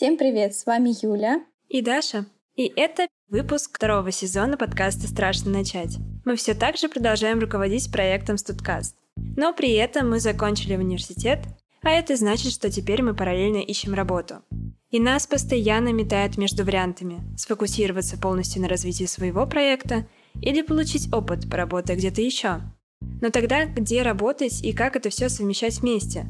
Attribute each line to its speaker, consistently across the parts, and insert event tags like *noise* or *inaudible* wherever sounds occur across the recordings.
Speaker 1: Всем привет, с вами Юля
Speaker 2: и Даша. И это выпуск второго сезона подкаста «Страшно начать». Мы все так же продолжаем руководить проектом «Студкаст». Но при этом мы закончили университет, а это значит, что теперь мы параллельно ищем работу. И нас постоянно метает между вариантами – сфокусироваться полностью на развитии своего проекта или получить опыт, поработая где-то еще. Но тогда где работать и как это все совмещать вместе?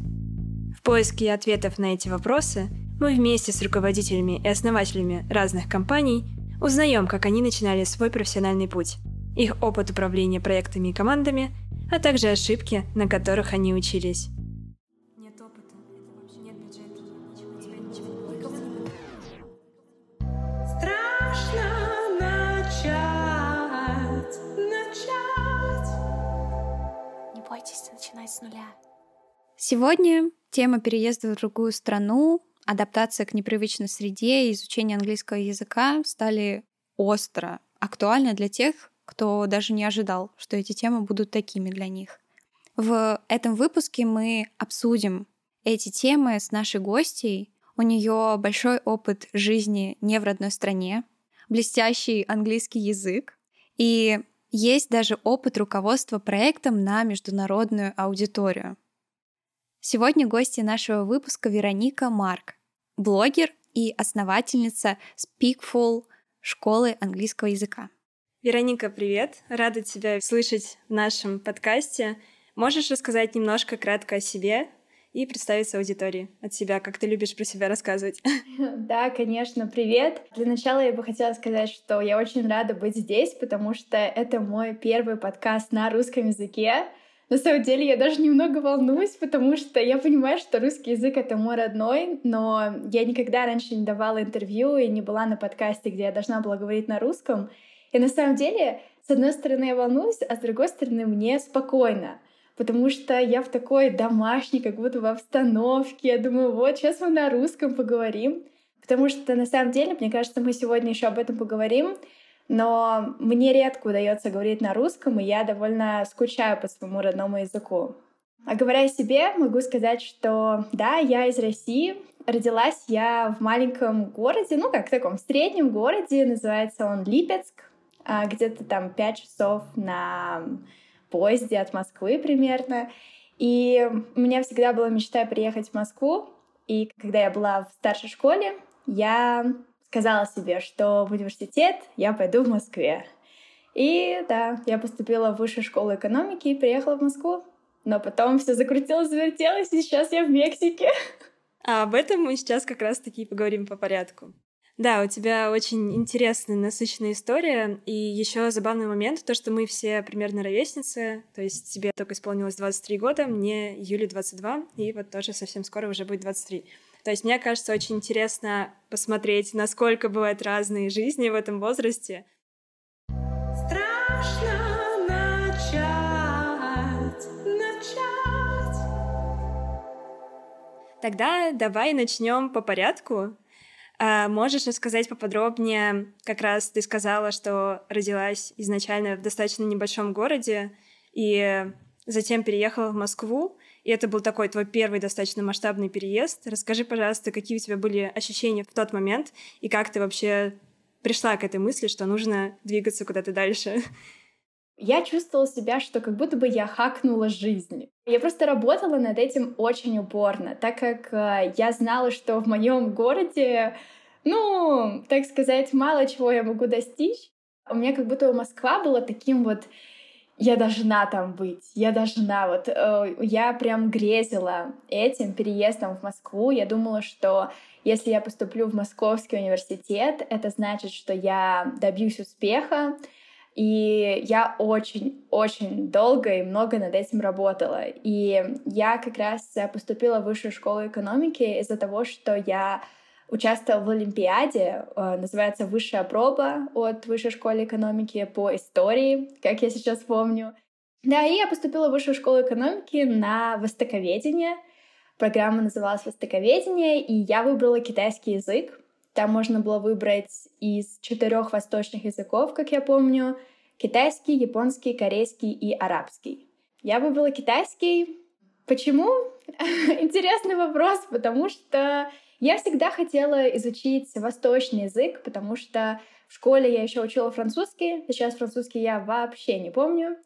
Speaker 2: В поиске ответов на эти вопросы мы вместе с руководителями и основателями разных компаний узнаем, как они начинали свой профессиональный путь, их опыт управления проектами и командами, а также ошибки, на которых они учились. Нет опыта, это вообще нет бюджета, ничего, тебя ничего, никого не
Speaker 3: Страшно начать, начать.
Speaker 4: Не бойтесь начинать с нуля.
Speaker 1: Сегодня тема переезда в другую страну адаптация к непривычной среде и изучение английского языка стали остро актуальны для тех, кто даже не ожидал, что эти темы будут такими для них. В этом выпуске мы обсудим эти темы с нашей гостьей. У нее большой опыт жизни не в родной стране, блестящий английский язык и есть даже опыт руководства проектом на международную аудиторию. Сегодня гости нашего выпуска Вероника Марк, блогер и основательница Speakful школы английского языка.
Speaker 2: Вероника, привет! Рада тебя слышать в нашем подкасте. Можешь рассказать немножко кратко о себе и представиться аудитории от себя, как ты любишь про себя рассказывать. *laughs*
Speaker 5: Да, конечно, привет. Для начала я бы хотела сказать, что я очень рада быть здесь, потому что это мой первый подкаст на русском языке. На самом деле я даже немного волнуюсь, потому что я понимаю, что русский язык — это мой родной, но я никогда раньше не давала интервью и не была на подкасте, где я должна была говорить на русском. И на самом деле, с одной стороны, я волнуюсь, а с другой стороны, мне спокойно потому что я в такой домашней, как будто в обстановке. Я думаю, вот, сейчас мы на русском поговорим. Потому что, на самом деле, мне кажется, мы сегодня еще об этом поговорим но мне редко удается говорить на русском, и я довольно скучаю по своему родному языку. А говоря о себе, могу сказать, что да, я из России. Родилась я в маленьком городе, ну как в таком среднем городе, называется он Липецк, а, где-то там 5 часов на поезде от Москвы примерно. И у меня всегда была мечта приехать в Москву. И когда я была в старшей школе, я сказала себе, что в университет я пойду в Москве. И да, я поступила в высшую школу экономики и приехала в Москву. Но потом все закрутилось, завертелось, и сейчас я в Мексике.
Speaker 2: А об этом мы сейчас как раз-таки поговорим по порядку. Да, у тебя очень интересная, насыщенная история. И еще забавный момент, то, что мы все примерно ровесницы. То есть тебе только исполнилось 23 года, мне Юле 22, и вот тоже совсем скоро уже будет 23. То есть мне кажется очень интересно посмотреть, насколько бывают разные жизни в этом возрасте.
Speaker 3: Страшно начать, начать.
Speaker 2: Тогда давай начнем по порядку. А можешь рассказать поподробнее, как раз ты сказала, что родилась изначально в достаточно небольшом городе и затем переехала в Москву. И это был такой твой первый достаточно масштабный переезд. Расскажи, пожалуйста, какие у тебя были ощущения в тот момент и как ты вообще пришла к этой мысли, что нужно двигаться куда-то дальше?
Speaker 5: Я чувствовала себя, что как будто бы я хакнула жизнь. Я просто работала над этим очень упорно, так как э, я знала, что в моем городе, ну, так сказать, мало чего я могу достичь. У меня как будто Москва была таким вот я должна там быть, я должна. Вот э, я прям грезила этим переездом в Москву. Я думала, что если я поступлю в Московский университет, это значит, что я добьюсь успеха. И я очень-очень долго и много над этим работала. И я как раз поступила в высшую школу экономики из-за того, что я участвовала в Олимпиаде, э, называется «Высшая проба» от Высшей школы экономики по истории, как я сейчас помню. Да, и я поступила в Высшую школу экономики на востоковедение. Программа называлась «Востоковедение», и я выбрала китайский язык. Там можно было выбрать из четырех восточных языков, как я помню, китайский, японский, корейский и арабский. Я выбрала китайский. Почему? *laughs* Интересный вопрос, потому что Я всегда хотела изучить восточный язык, потому что в школе я еще учила французский, сейчас французский я вообще не помню.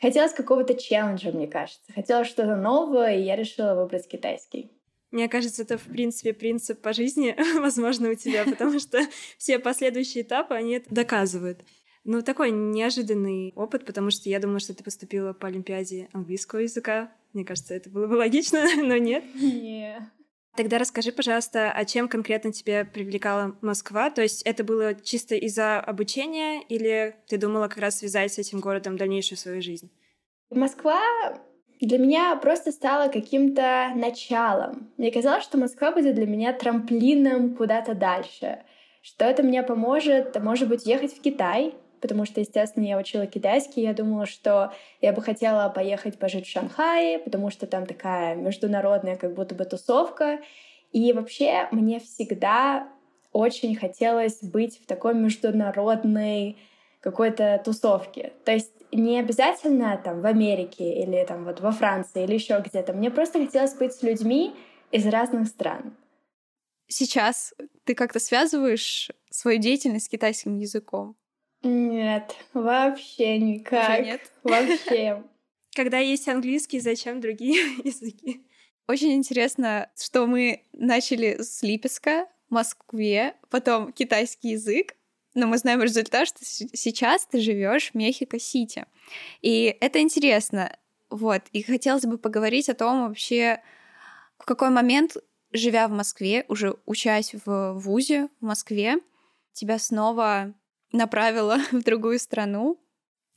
Speaker 5: Хотелось какого-то челленджа, мне кажется. Хотелось что-то новое, и я решила выбрать китайский.
Speaker 2: Мне кажется, это, в принципе, принцип по жизни, *laughs* возможно, у тебя, потому что все последующие этапы, они это доказывают. Ну, такой неожиданный опыт, потому что я думала, что ты поступила по Олимпиаде английского языка. Мне кажется, это было бы логично, *laughs* но нет.
Speaker 5: Не.
Speaker 2: Тогда расскажи, пожалуйста, а чем конкретно тебя привлекала Москва? То есть это было чисто из-за обучения или ты думала как раз связать с этим городом дальнейшую свою жизнь?
Speaker 5: Москва для меня просто стала каким-то началом. Мне казалось, что Москва будет для меня трамплином куда-то дальше, что это мне поможет, может быть, ехать в Китай, потому что, естественно, я учила китайский, я думала, что я бы хотела поехать пожить в Шанхае, потому что там такая международная как будто бы тусовка. И вообще мне всегда очень хотелось быть в такой международной какой-то тусовке. То есть не обязательно там в Америке или там вот во Франции или еще где-то. Мне просто хотелось быть с людьми из разных стран.
Speaker 1: Сейчас ты как-то связываешь свою деятельность с китайским языком?
Speaker 5: Нет, вообще никак.
Speaker 1: Уже нет? *laughs*
Speaker 5: Вообще.
Speaker 2: Когда есть английский, зачем другие *laughs* языки?
Speaker 1: Очень интересно, что мы начали с Липецка, в Москве, потом китайский язык, но мы знаем результат, что сейчас ты живешь в Мехико-Сити. И это интересно. Вот. И хотелось бы поговорить о том вообще, в какой момент, живя в Москве, уже учась в ВУЗе в Москве, тебя снова направила *laughs* в другую страну.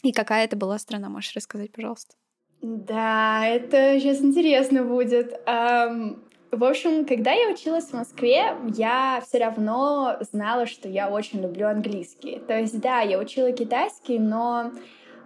Speaker 1: И какая это была страна, можешь рассказать, пожалуйста?
Speaker 5: Да, это сейчас интересно будет. Ам, в общем, когда я училась в Москве, я все равно знала, что я очень люблю английский. То есть, да, я учила китайский, но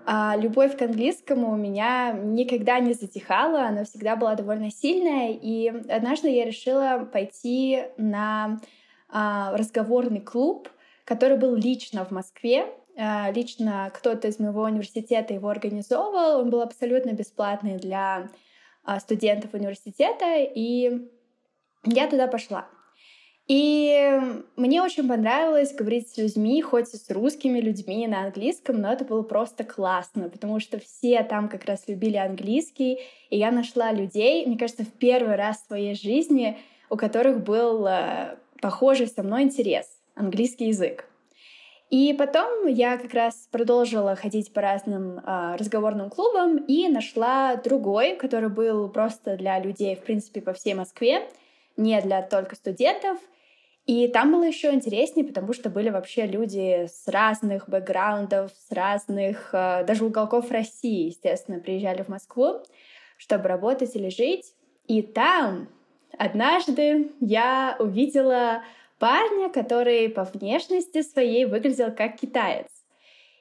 Speaker 5: а, любовь к английскому у меня никогда не затихала, она всегда была довольно сильная. И однажды я решила пойти на а, разговорный клуб, который был лично в Москве. А, Лично кто-то из моего университета его организовывал. Он был абсолютно бесплатный для а, студентов университета, и я туда пошла. И мне очень понравилось говорить с людьми, хоть и с русскими людьми на английском, но это было просто классно, потому что все там как раз любили английский, и я нашла людей, мне кажется, в первый раз в своей жизни, у которых был э, похожий со мной интерес — английский язык. И потом я как раз продолжила ходить по разным а, разговорным клубам и нашла другой, который был просто для людей, в принципе, по всей Москве, не для только студентов. И там было еще интереснее, потому что были вообще люди с разных бэкграундов, с разных, а, даже уголков России, естественно, приезжали в Москву, чтобы работать или жить. И там однажды я увидела парня, который по внешности своей выглядел как китаец.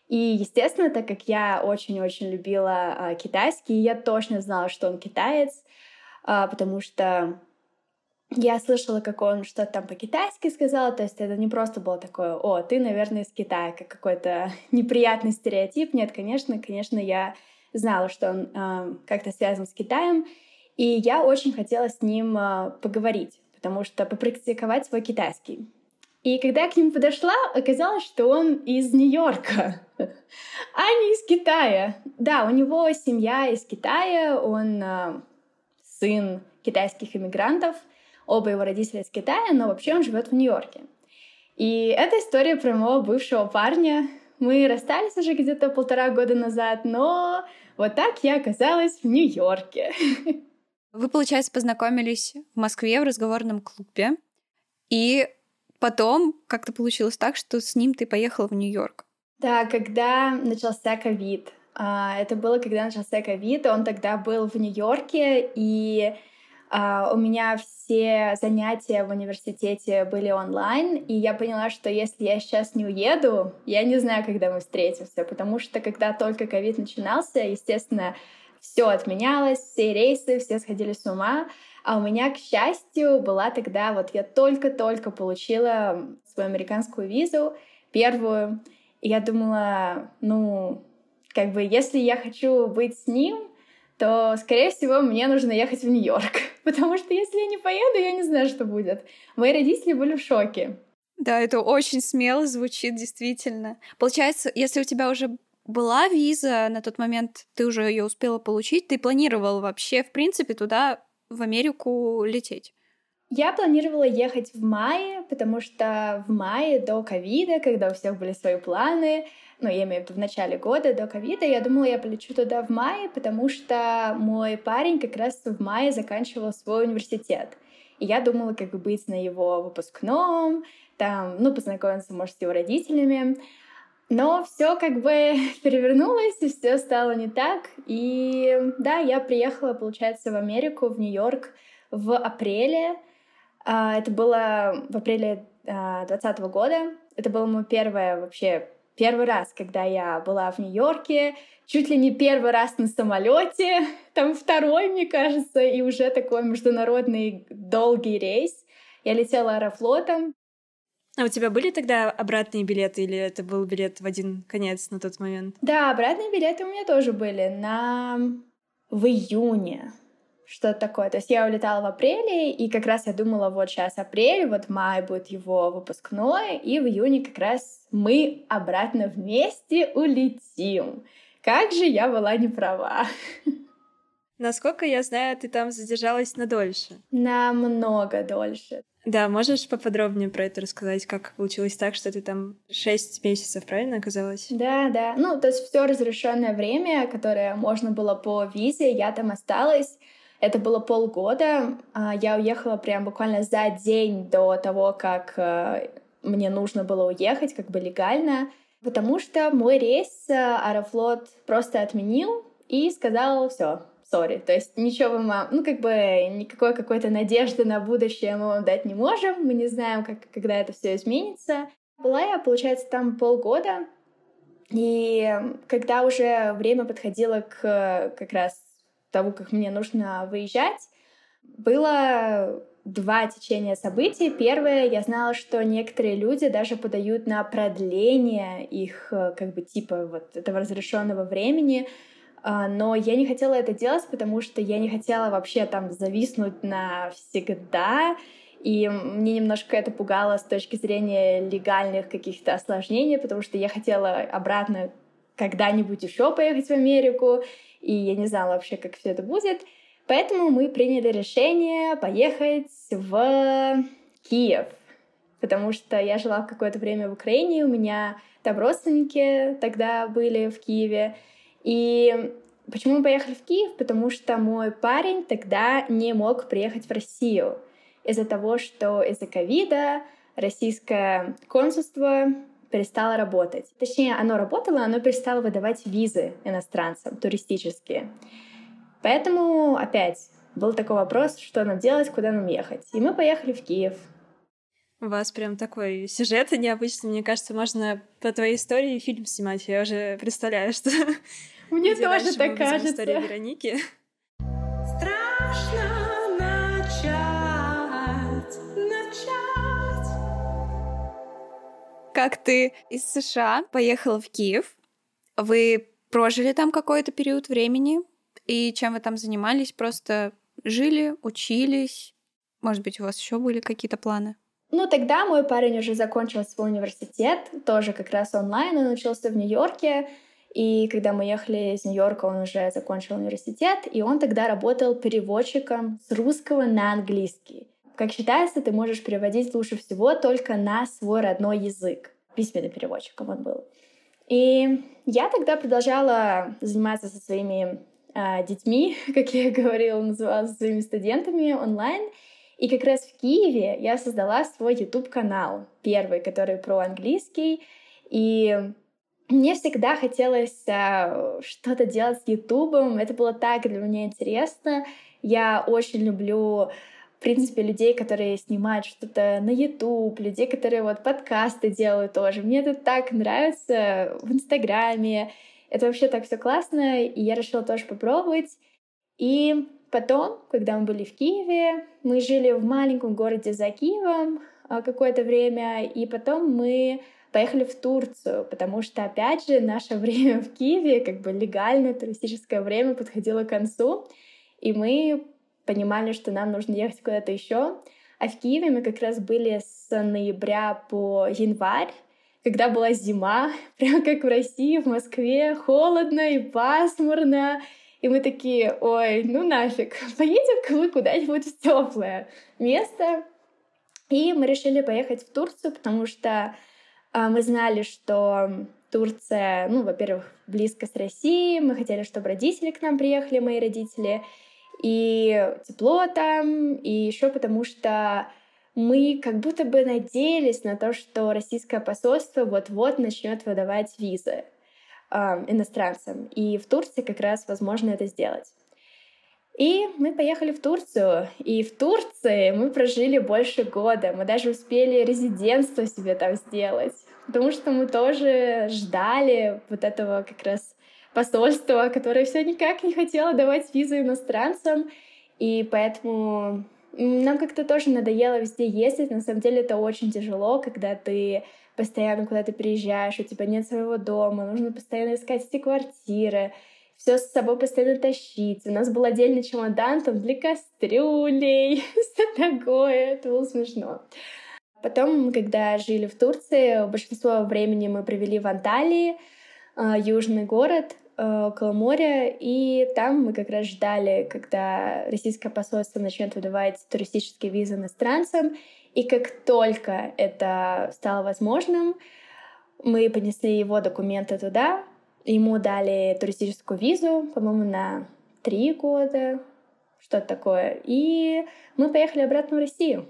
Speaker 5: И, естественно, так как я очень-очень любила а, китайский, я точно знала, что он китаец, а, потому что я слышала, как он что-то там по-китайски сказал, то есть это не просто было такое, о, ты, наверное, из Китая, как какой-то *laughs* неприятный стереотип. Нет, конечно, конечно, я знала, что он а, как-то связан с Китаем, и я очень хотела с ним а, поговорить потому что попрактиковать свой китайский. И когда я к нему подошла, оказалось, что он из Нью-Йорка, *laughs* а не из Китая. Да, у него семья из Китая, он э, сын китайских иммигрантов, оба его родители из Китая, но вообще он живет в Нью-Йорке. И это история про моего бывшего парня. Мы расстались уже где-то полтора года назад, но вот так я оказалась в Нью-Йорке. *laughs*
Speaker 1: Вы, получается, познакомились в Москве в разговорном клубе, и потом как-то получилось так, что с ним ты поехала в Нью-Йорк.
Speaker 5: Да, когда начался ковид. А, Это было, когда начался ковид, он тогда был в Нью-Йорке, и а, у меня все занятия в университете были онлайн, и я поняла, что если я сейчас не уеду, я не знаю, когда мы встретимся, потому что когда только ковид начинался, естественно, все отменялось, все рейсы, все сходили с ума. А у меня, к счастью, была тогда, вот я только-только получила свою американскую визу, первую. И я думала, ну, как бы, если я хочу быть с ним, то, скорее всего, мне нужно ехать в Нью-Йорк. *laughs* Потому что если я не поеду, я не знаю, что будет. Мои родители были в шоке.
Speaker 1: Да, это очень смело звучит, действительно. Получается, если у тебя уже была виза на тот момент, ты уже ее успела получить, ты планировал вообще, в принципе, туда, в Америку лететь?
Speaker 5: Я планировала ехать в мае, потому что в мае до ковида, когда у всех были свои планы, ну, я имею в виду в начале года, до ковида, я думала, я полечу туда в мае, потому что мой парень как раз в мае заканчивал свой университет. И я думала, как бы быть на его выпускном, там, ну, познакомиться, может, с его родителями. Но все как бы *laughs* перевернулось, и все стало не так. И да, я приехала, получается, в Америку, в Нью-Йорк в апреле. А, это было в апреле 2020 года. Это было мой первое вообще первый раз, когда я была в Нью-Йорке, чуть ли не первый раз на самолете, *laughs* там второй, мне кажется, и уже такой международный долгий рейс. Я летела аэрофлотом.
Speaker 2: А у тебя были тогда обратные билеты или это был билет в один конец на тот момент?
Speaker 5: Да, обратные билеты у меня тоже были на в июне что-то такое. То есть я улетала в апреле, и как раз я думала, вот сейчас апрель, вот май будет его выпускной, и в июне как раз мы обратно вместе улетим. Как же я была не права.
Speaker 2: Насколько я знаю, ты там задержалась на дольше.
Speaker 5: Намного дольше.
Speaker 2: Да, можешь поподробнее про это рассказать, как получилось так, что ты там 6 месяцев, правильно оказалась?
Speaker 5: Да, да. Ну, то есть все разрешенное время, которое можно было по визе, я там осталась. Это было полгода. А, я уехала прям буквально за день до того, как э, мне нужно было уехать, как бы легально, потому что мой рейс э, Аэрофлот просто отменил и сказал все, сори. То есть ничего мы, ну как бы никакой какой-то надежды на будущее мы вам дать не можем, мы не знаем, как, когда это все изменится. Была я, получается, там полгода, и когда уже время подходило к как раз того, как мне нужно выезжать, было два течения событий. Первое, я знала, что некоторые люди даже подают на продление их как бы типа вот этого разрешенного времени, но я не хотела это делать, потому что я не хотела вообще там зависнуть навсегда, и мне немножко это пугало с точки зрения легальных каких-то осложнений, потому что я хотела обратно когда-нибудь еще поехать в Америку, и я не знала вообще, как все это будет. Поэтому мы приняли решение поехать в Киев, потому что я жила какое-то время в Украине, у меня там родственники тогда были в Киеве. И почему мы поехали в Киев? Потому что мой парень тогда не мог приехать в Россию из-за того, что из-за ковида российское консульство перестало работать. Точнее, оно работало, оно перестало выдавать визы иностранцам туристические. Поэтому опять был такой вопрос, что нам делать, куда нам ехать. И мы поехали в Киев.
Speaker 2: У вас прям такой сюжет необычный. Мне кажется, можно по твоей истории фильм снимать. Я уже представляю, что...
Speaker 5: Мне тоже так кажется.
Speaker 2: История Вероники.
Speaker 3: Страшно начать, начать.
Speaker 1: Как ты из США поехала в Киев? Вы прожили там какой-то период времени? И чем вы там занимались? Просто жили, учились? Может быть, у вас еще были какие-то планы?
Speaker 5: Ну, тогда мой парень уже закончил свой университет, тоже как раз онлайн, он учился в Нью-Йорке, и когда мы ехали из Нью-Йорка, он уже закончил университет, и он тогда работал переводчиком с русского на английский. Как считается, ты можешь переводить лучше всего только на свой родной язык. Письменный переводчиком он был. И я тогда продолжала заниматься со своими э, детьми, *laughs* как я говорила, называла, со своими студентами онлайн. И как раз в Киеве я создала свой YouTube-канал, первый, который про английский. И мне всегда хотелось э, что-то делать с Ютубом. Это было так для меня интересно. Я очень люблю в принципе, людей, которые снимают что-то на YouTube, людей, которые вот подкасты делают тоже. Мне это так нравится в Инстаграме. Это вообще так все классно, и я решила тоже попробовать. И потом, когда мы были в Киеве, мы жили в маленьком городе за Киевом а, какое-то время, и потом мы поехали в Турцию, потому что, опять же, наше *laughs* время в Киеве, как бы легальное туристическое время подходило к концу, и мы понимали, что нам нужно ехать куда-то еще. А в Киеве мы как раз были с ноября по январь, когда была зима, *laughs* прям как в России, в Москве, холодно и пасмурно. И мы такие, ой, ну нафиг, *laughs* поедем-ка мы куда-нибудь в теплое место. И мы решили поехать в Турцию, потому что мы знали, что Турция, ну, во-первых, близко с Россией, мы хотели, чтобы родители к нам приехали, мои родители, и тепло там, и еще потому что мы как будто бы надеялись на то, что российское посольство вот-вот начнет выдавать визы э, иностранцам. И в Турции как раз возможно это сделать. И мы поехали в Турцию. И в Турции мы прожили больше года. Мы даже успели резидентство себе там сделать. Потому что мы тоже ждали вот этого как раз посольства, которое все никак не хотело давать визу иностранцам. И поэтому нам как-то тоже надоело везде ездить. На самом деле это очень тяжело, когда ты постоянно куда-то приезжаешь, у тебя нет своего дома, нужно постоянно искать эти квартиры, все с собой постоянно тащить. У нас был отдельный чемодан там для кастрюлей, *laughs* все такое. Это было смешно. Потом, когда жили в Турции, большинство времени мы провели в Анталии, а, южный город, Э, около моря, и там мы как раз ждали, когда российское посольство начнет выдавать туристические визы иностранцам, и как только это стало возможным, мы понесли его документы туда, ему дали туристическую визу, по-моему, на три года, что-то такое, и мы поехали обратно в Россию.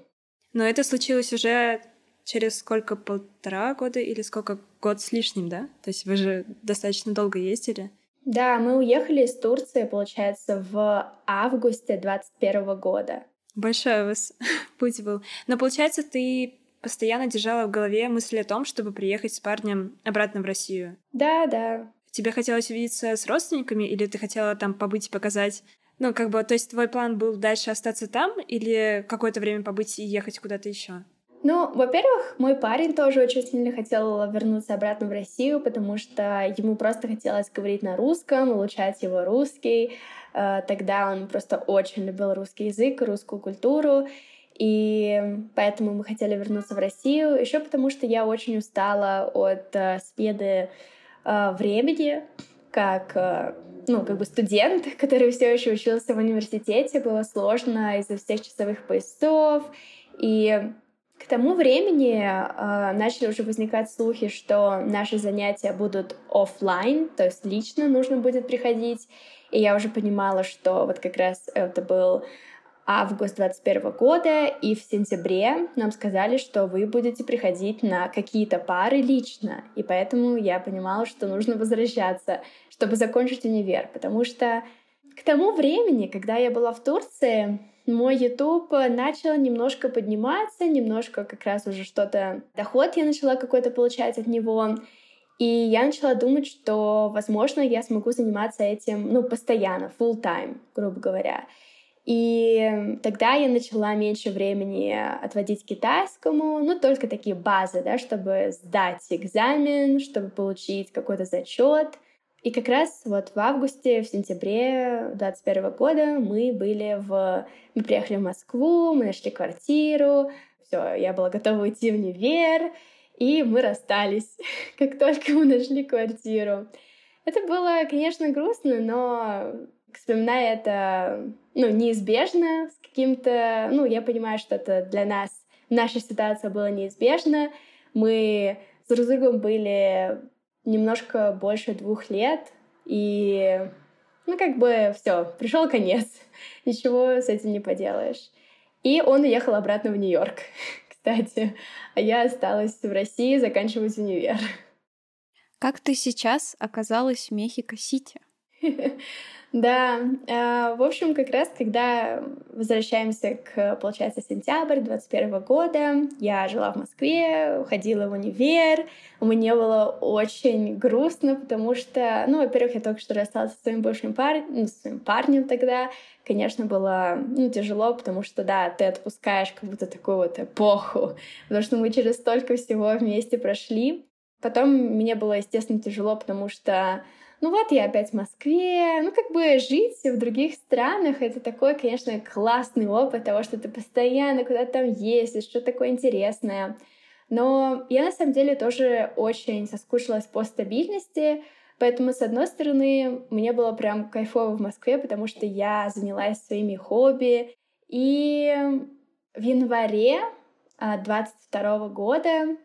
Speaker 2: Но это случилось уже через сколько, полтора года или сколько, год с лишним, да? То есть вы же достаточно долго ездили.
Speaker 5: Да, мы уехали из Турции, получается, в августе 21 года.
Speaker 2: Большой у вас *laughs* путь был. Но, получается, ты постоянно держала в голове мысль о том, чтобы приехать с парнем обратно в Россию.
Speaker 5: Да, да.
Speaker 2: Тебе хотелось увидеться с родственниками, или ты хотела там побыть и показать ну, как бы, то есть твой план был дальше остаться там или какое-то время побыть и ехать куда-то еще?
Speaker 5: Ну, во-первых, мой парень тоже очень сильно хотел вернуться обратно в Россию, потому что ему просто хотелось говорить на русском, улучшать его русский. Э, тогда он просто очень любил русский язык, русскую культуру. И поэтому мы хотели вернуться в Россию. Еще потому, что я очень устала от э, спеды э, времени, как ну, как бы студент, *laughs* который все еще учился в университете, было сложно из-за всех часовых поясов. И к тому времени э, начали уже возникать слухи, что наши занятия будут офлайн, то есть лично нужно будет приходить. И я уже понимала, что вот как раз это был август 21 года, и в сентябре нам сказали, что вы будете приходить на какие-то пары лично. И поэтому я понимала, что нужно возвращаться, чтобы закончить универ, потому что к тому времени, когда я была в Турции, мой YouTube начал немножко подниматься, немножко как раз уже что-то, доход я начала какой-то получать от него. И я начала думать, что, возможно, я смогу заниматься этим, ну, постоянно, full time, грубо говоря. И тогда я начала меньше времени отводить китайскому, ну, только такие базы, да, чтобы сдать экзамен, чтобы получить какой-то зачет. И как раз вот в августе, в сентябре 2021 года мы были в... Мы приехали в Москву, мы нашли квартиру, все, я была готова уйти в универ, и мы расстались, *laughs* как только мы нашли квартиру. Это было, конечно, грустно, но вспоминая это, ну, неизбежно с каким-то... Ну, я понимаю, что это для нас, наша ситуация была неизбежна. Мы с друг другом были немножко больше двух лет, и ну как бы все, пришел конец, *laughs* ничего с этим не поделаешь. И он уехал обратно в Нью-Йорк, *laughs* кстати, а я осталась в России заканчивать универ.
Speaker 1: Как ты сейчас оказалась в Мехико-Сити? *laughs*
Speaker 5: Да, а, в общем, как раз, когда возвращаемся к, получается, сентябрь 21 года, я жила в Москве, ходила в универ, мне было очень грустно, потому что, ну, во-первых, я только что рассталась со своим бывшим парнем, ну, своим парнем тогда, конечно, было, ну, тяжело, потому что, да, ты отпускаешь как будто такую вот эпоху, потому что мы через столько всего вместе прошли, Потом мне было, естественно, тяжело, потому что ну вот я опять в Москве, ну как бы жить в других странах, это такой, конечно, классный опыт того, что ты постоянно куда-то там ездишь, что такое интересное. Но я на самом деле тоже очень соскучилась по стабильности, поэтому, с одной стороны, мне было прям кайфово в Москве, потому что я занялась своими хобби. И в январе 22 а, года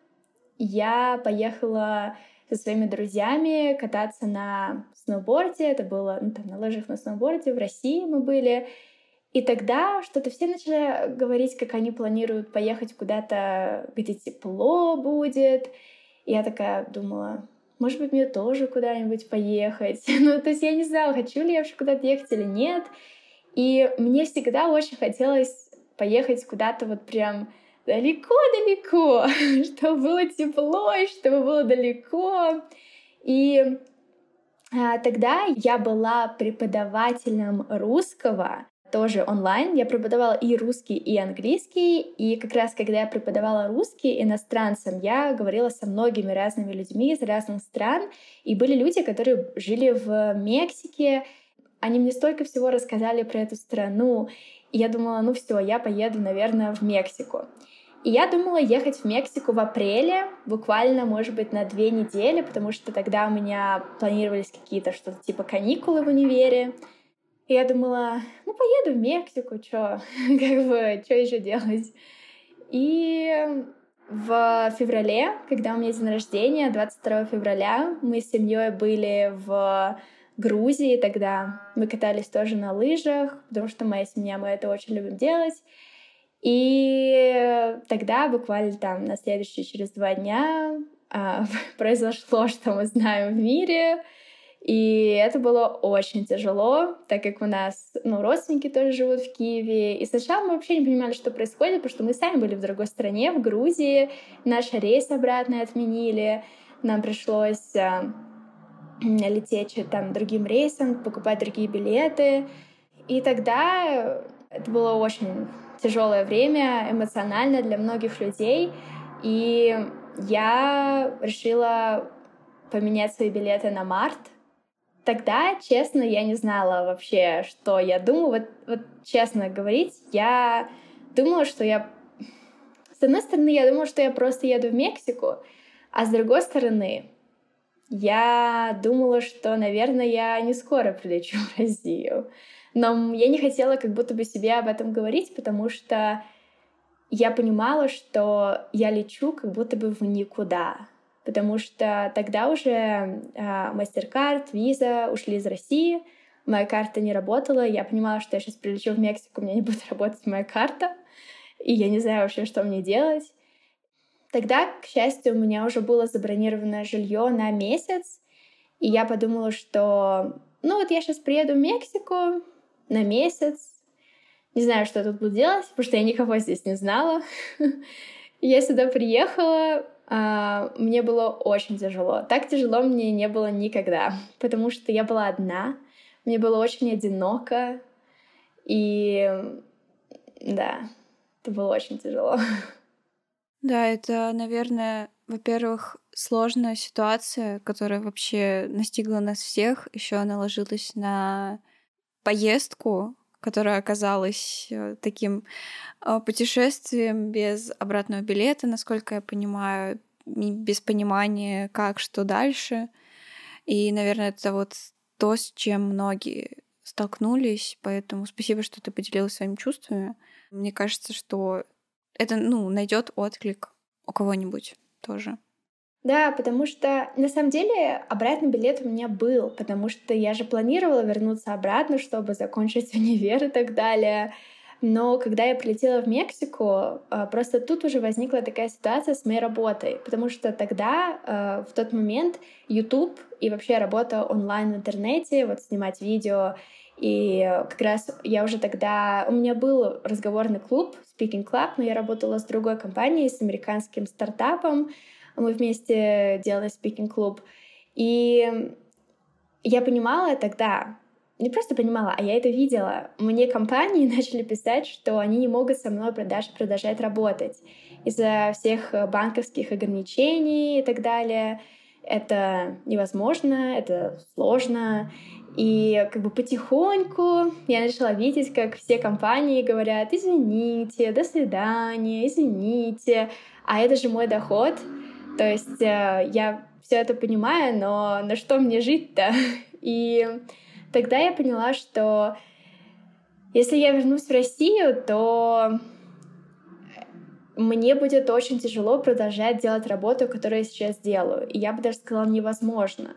Speaker 5: я поехала со своими друзьями кататься на сноуборде. Это было ну, там, на лыжах на сноуборде. В России мы были. И тогда что-то все начали говорить, как они планируют поехать куда-то, где тепло будет. И я такая думала, может быть, мне тоже куда-нибудь поехать. *laughs* ну, то есть я не знала, хочу ли я вообще куда-то ехать или нет. И мне всегда очень хотелось поехать куда-то вот прям далеко-далеко, *laughs* чтобы было тепло и чтобы было далеко. И а, тогда я была преподавателем русского, тоже онлайн. Я преподавала и русский, и английский. И как раз когда я преподавала русский иностранцам, я говорила со многими разными людьми из разных стран. И были люди, которые жили в Мексике. Они мне столько всего рассказали про эту страну. И я думала, ну все, я поеду, наверное, в Мексику. И я думала ехать в Мексику в апреле, буквально, может быть, на две недели, потому что тогда у меня планировались какие-то что-то типа каникулы в универе. И я думала, ну, поеду в Мексику, чё, *laughs* как бы, что еще делать? И в феврале, когда у меня день рождения, 22 февраля, мы с семьей были в Грузии тогда. Мы катались тоже на лыжах, потому что моя семья, мы это очень любим делать. И тогда, буквально там на следующие через два дня, а, *laughs* произошло, что мы знаем в мире. И это было очень тяжело, так как у нас ну, родственники тоже живут в Киеве. И сначала мы вообще не понимали, что происходит, потому что мы сами были в другой стране, в Грузии. Наш рейс обратно отменили. Нам пришлось а, лететь там другим рейсом, покупать другие билеты. И тогда это было очень тяжелое время эмоционально для многих людей. И я решила поменять свои билеты на март. Тогда, честно, я не знала вообще, что я думаю. Вот, вот честно говорить, я думала, что я... С одной стороны, я думала, что я просто еду в Мексику, а с другой стороны, я думала, что, наверное, я не скоро прилечу в Россию. Но я не хотела как будто бы себе об этом говорить, потому что я понимала, что я лечу как будто бы в никуда. Потому что тогда уже э, MasterCard, Visa ушли из России, моя карта не работала, я понимала, что я сейчас прилечу в Мексику, у меня не будет *laughs* работать моя карта, и я не знаю вообще, что мне делать. Тогда, к счастью, у меня уже было забронировано жилье на месяц, и я подумала, что ну вот я сейчас приеду в Мексику, на месяц. Не знаю, что я тут буду делать, потому что я никого здесь не знала. *laughs* Я сюда приехала, а, мне было очень тяжело. Так тяжело мне не было никогда, потому что я была одна, мне было очень одиноко, и да, это было очень тяжело. *laughs*
Speaker 1: Да, это, наверное, во-первых, сложная ситуация, которая вообще настигла нас всех, еще наложилась на поездку, которая оказалась э, таким э, путешествием без обратного билета, насколько я понимаю, без понимания, как, что дальше. И, наверное, это вот то, с чем многие столкнулись, поэтому спасибо, что ты поделилась своими чувствами. Мне кажется, что это, ну, найдет отклик у кого-нибудь тоже.
Speaker 5: Да, потому что на самом деле обратный билет у меня был, потому что я же планировала вернуться обратно, чтобы закончить *laughs* универ и так далее. Но когда я прилетела в Мексику, а, просто тут уже возникла такая ситуация с моей работой, потому что тогда, а, в тот момент, YouTube и вообще работа онлайн в интернете, вот снимать видео, и как раз я уже тогда... У меня был разговорный клуб, Speaking Club, но я работала с другой компанией, с американским стартапом, мы вместе делали спикинг-клуб. И я понимала тогда, не просто понимала, а я это видела. Мне компании *laughs* начали писать, что они не могут со мной продаж, продолжать работать. из-за всех банковских ограничений и так далее. Это невозможно, это сложно. И как бы потихоньку я начала видеть, как все компании говорят, извините, до свидания, извините, а это же мой доход. То есть э, я все это понимаю, но на что мне жить-то? *laughs* И тогда я поняла, что если я вернусь в Россию, то мне будет очень тяжело продолжать делать работу, которую я сейчас делаю. И я бы даже сказала, невозможно.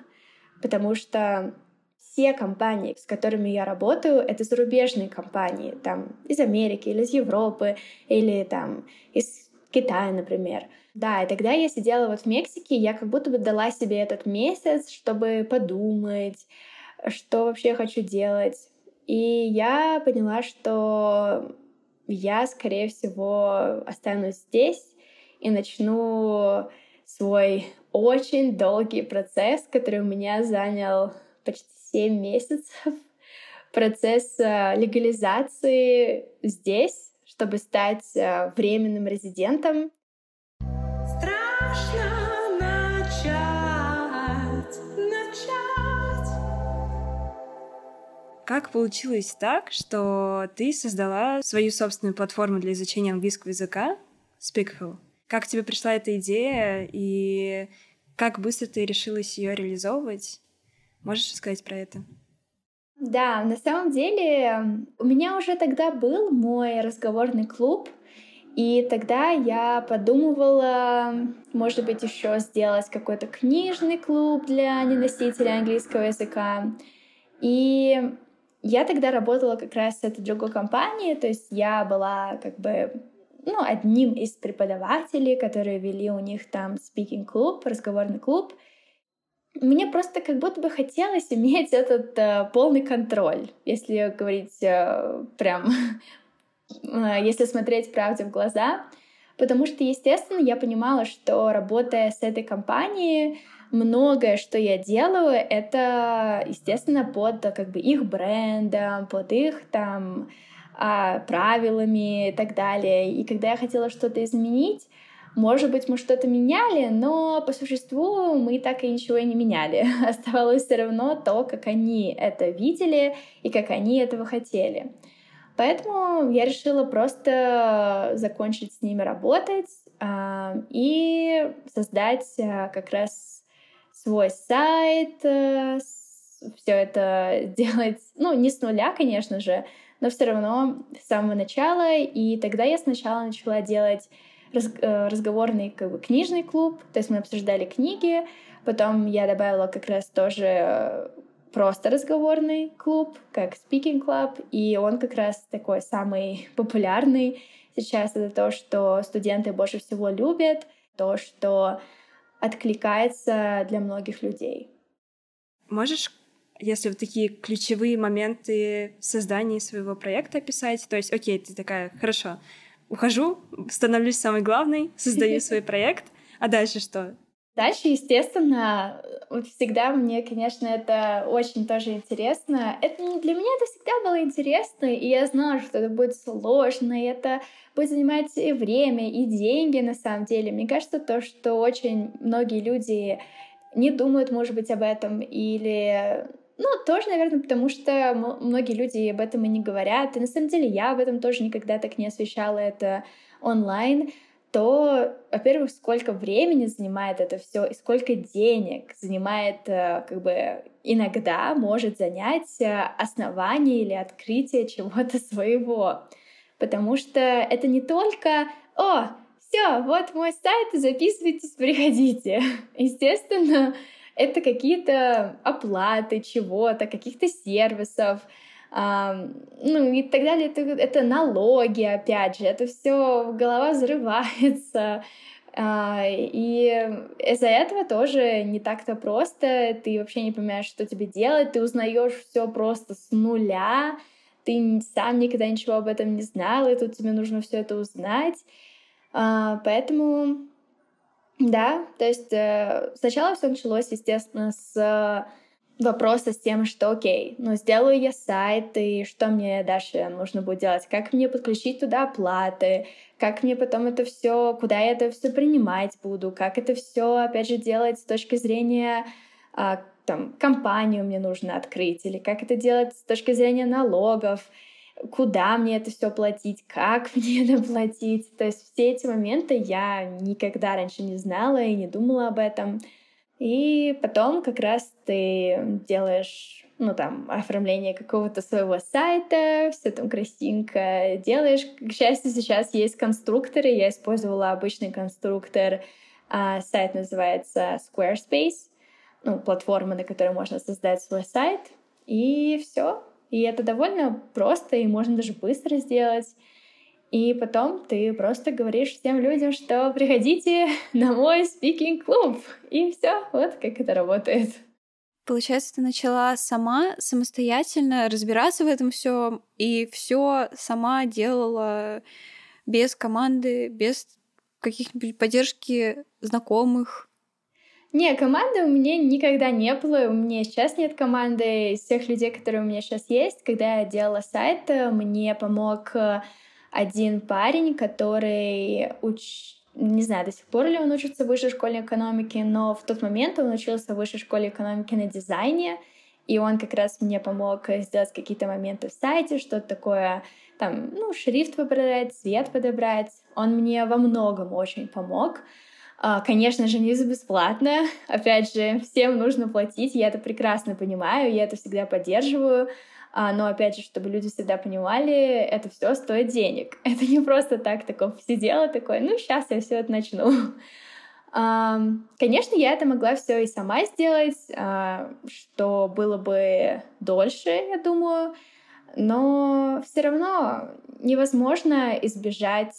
Speaker 5: Потому что все компании, с которыми я работаю, это зарубежные компании, там из Америки или из Европы, или там из Китая, например. Да, и тогда я сидела вот в Мексике, я как будто бы дала себе этот месяц, чтобы подумать, что вообще я хочу делать. И я поняла, что я, скорее всего, останусь здесь и начну свой очень долгий процесс, который у меня занял почти 7 месяцев. *laughs* Процесс э, легализации здесь, чтобы стать э, временным резидентом.
Speaker 3: Страшно начать, начать.
Speaker 2: Как получилось так, что ты создала свою собственную платформу для изучения английского языка Speakful? Как тебе пришла эта идея и как быстро ты решилась ее реализовывать? Можешь рассказать про это?
Speaker 5: Да, на самом деле у меня уже тогда был мой разговорный клуб, и тогда я подумывала, может быть, еще сделать какой-то книжный клуб для неносителей английского языка. И я тогда работала как раз с этой другой компанией, то есть я была как бы ну, одним из преподавателей, которые вели у них там speaking клуб, разговорный клуб. Мне просто как будто бы хотелось *laughs* иметь этот э, полный контроль, если говорить э, прям, *laughs* если смотреть правде в глаза. Потому что, естественно, я понимала, что работая с этой компанией, многое, что я делаю, это, естественно, под как бы их брендом, под их там а, правилами и так далее. И когда я хотела что-то изменить, может быть, мы что-то меняли, но по существу мы так и ничего не меняли. *laughs* Оставалось все равно то, как они это видели и как они этого хотели. Поэтому я решила просто закончить с ними работать э, и создать э, как раз свой сайт, э, все это *laughs* делать, ну, не с нуля, конечно же, но все равно с самого начала. И тогда я сначала начала делать раз, э, разговорный как бы, книжный клуб, то есть мы обсуждали книги, потом я добавила как раз тоже просто разговорный клуб, как Speaking Club, и он как раз такой самый популярный сейчас. Это то, что студенты больше всего любят, то, что откликается для многих людей.
Speaker 2: Можешь если вот такие ключевые моменты создания своего проекта описать, то есть, окей, ты такая, хорошо, ухожу, становлюсь самой главной, создаю *laughs* свой проект, а дальше что?
Speaker 5: Дальше, естественно, вот всегда мне, конечно, это очень тоже интересно. Это для меня это всегда было интересно, и я знала, что это будет сложно, и это будет занимать и время, и деньги на самом деле. Мне кажется, то, что очень многие люди не думают, может быть, об этом, или ну, тоже, наверное, потому что многие люди об этом и не говорят. И на самом деле я об этом тоже никогда так не освещала это онлайн то, во-первых, сколько времени занимает это все и сколько денег занимает, э, как бы иногда может занять э, основание или открытие *laughs* чего-то своего. Потому что это не только «О, все, вот мой сайт, записывайтесь, приходите». *laughs* Естественно, это какие-то оплаты чего-то, каких-то сервисов, ну и так далее. Это, это налоги, опять же, это все голова взрывается. *laughs* А, и из-за этого тоже не так-то просто. Ты вообще не понимаешь, что тебе делать. Ты узнаешь все просто с нуля. Ты сам никогда ничего об этом не знал, и тут тебе нужно все это узнать. А, поэтому да, то есть э, сначала все началось, естественно, с вопроса с тем, что окей, ну сделаю я сайт, и что мне дальше нужно будет делать, как мне подключить туда оплаты, как мне потом это все, куда я это все принимать буду, как это все, опять же, делать с точки зрения а, там компанию мне нужно открыть, или как это делать с точки зрения налогов, куда мне это все платить, как *laughs* мне это платить. То есть все эти моменты я никогда раньше не знала и не думала об этом. И потом как раз ты делаешь, ну там, оформление какого-то своего сайта, все там красивенько делаешь. К счастью, сейчас есть конструкторы, я использовала обычный конструктор, а, сайт называется Squarespace, ну, платформа, на которой можно создать свой сайт, и все. И это довольно просто, и можно даже быстро сделать. И потом ты просто говоришь всем людям, что приходите *laughs* на мой спикинг-клуб. И все, вот как это работает.
Speaker 1: Получается, ты начала сама самостоятельно разбираться в этом все и все сама делала без команды, без каких-нибудь поддержки знакомых.
Speaker 5: Не, команды у меня никогда не было. У меня сейчас нет команды. Из всех людей, которые у меня сейчас есть, когда я делала сайт, мне помог э, один парень, который уч... не знаю, до сих пор ли он учится в высшей школе экономики, но в тот момент он учился в высшей школе экономики на дизайне, и он как раз мне помог сделать какие-то моменты в сайте, что-то такое, там, ну, шрифт подобрать, цвет подобрать. Он мне во многом очень помог. А, конечно же, не за бесплатно. Опять же, всем нужно платить, я это прекрасно понимаю, я это всегда поддерживаю. А, но опять же, чтобы люди всегда понимали, это все стоит денег. *laughs* Это не просто так такое сидела такое, ну сейчас я все это начну. *laughs* Конечно, я это могла все и сама сделать, а, что было бы дольше, я думаю, но все равно невозможно избежать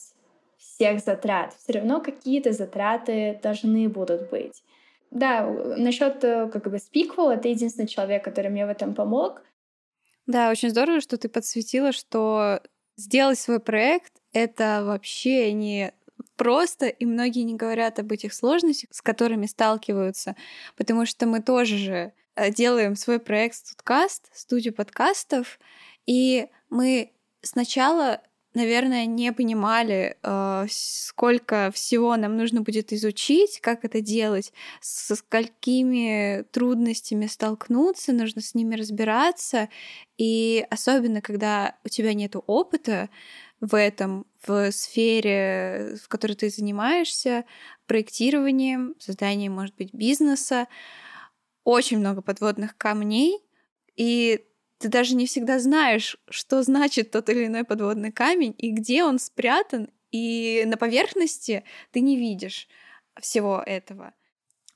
Speaker 5: всех затрат. Все равно какие-то затраты должны будут быть. Да, насчет э, как бы спиквел, это единственный человек, который мне в этом помог.
Speaker 1: Да, очень здорово, что ты подсветила, что сделать свой проект — это вообще не просто, и многие не говорят об этих сложностях, с которыми сталкиваются, потому что мы тоже же э, делаем свой проект Студкаст, студию подкастов, и мы сначала наверное, не понимали, э, сколько всего нам нужно будет изучить, как это делать, со сколькими трудностями столкнуться, нужно с ними разбираться. И особенно, когда у тебя нет опыта в этом, в сфере, в которой ты занимаешься, проектированием, созданием, может быть, бизнеса, очень много подводных камней, и ты даже не всегда знаешь, что значит тот или иной подводный камень и где он спрятан, и на поверхности ты не видишь всего этого.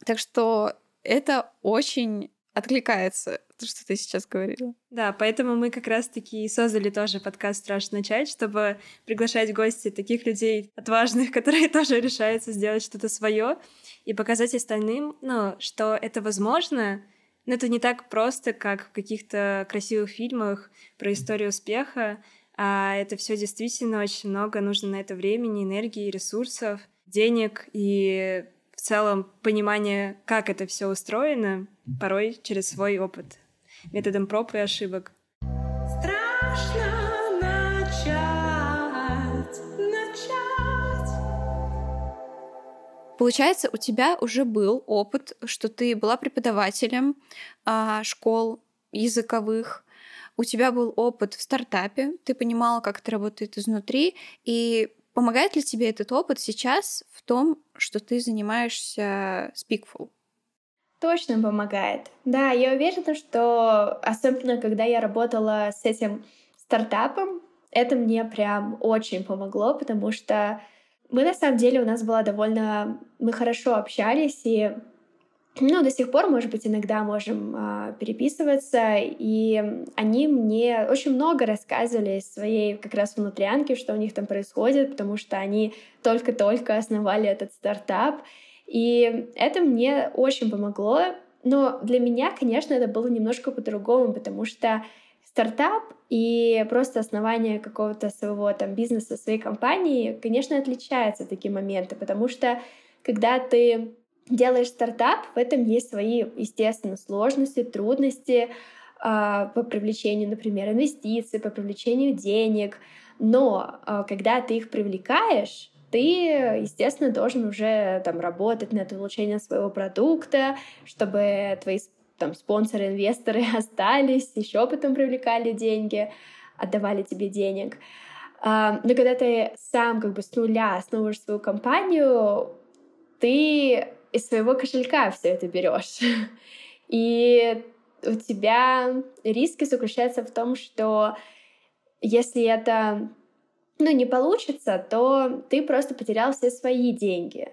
Speaker 1: Так что это очень откликается, то, что ты сейчас говорила.
Speaker 2: Да, поэтому мы как раз-таки создали тоже подкаст «Страшно начать», чтобы приглашать гостей таких людей отважных, *laughs* которые тоже решаются сделать что-то свое и показать остальным, ну, что это возможно, но это не так просто, как в каких-то красивых фильмах про историю успеха, а это все действительно очень много нужно на это времени, энергии, ресурсов, денег и в целом понимание, как это все устроено, порой через свой опыт, методом проб и ошибок.
Speaker 3: Страшно
Speaker 1: Получается, у тебя уже был опыт, что ты была преподавателем а, школ языковых, у тебя был опыт в стартапе, ты понимала, как это работает изнутри, и помогает ли тебе этот опыт сейчас в том, что ты занимаешься Speakful?
Speaker 5: Точно помогает. Да, я уверена, что особенно когда я работала с этим стартапом, это мне прям очень помогло, потому что мы на самом деле у нас была довольно... Мы хорошо общались, и ну, до сих пор, может быть, иногда можем э, переписываться, и они мне очень много рассказывали своей как раз внутрянки, что у них там происходит, потому что они только-только основали этот стартап, и это мне очень помогло, но для меня, конечно, это было немножко по-другому, потому что стартап и просто основание какого-то своего там бизнеса, своей компании, конечно, отличаются такие моменты, потому что когда ты делаешь стартап, в этом есть свои, естественно, сложности, трудности а, по привлечению, например, инвестиций, по привлечению денег. Но а, когда ты их привлекаешь, ты, естественно, должен уже там работать над улучшением своего продукта, чтобы твои там спонсоры, инвесторы *laughs* остались, еще потом привлекали деньги, отдавали тебе денег. А, но когда ты сам как бы с нуля основываешь свою компанию, ты из своего кошелька все это берешь. *laughs* И у тебя риски заключаются в том, что если это ну, не получится, то ты просто потерял все свои деньги.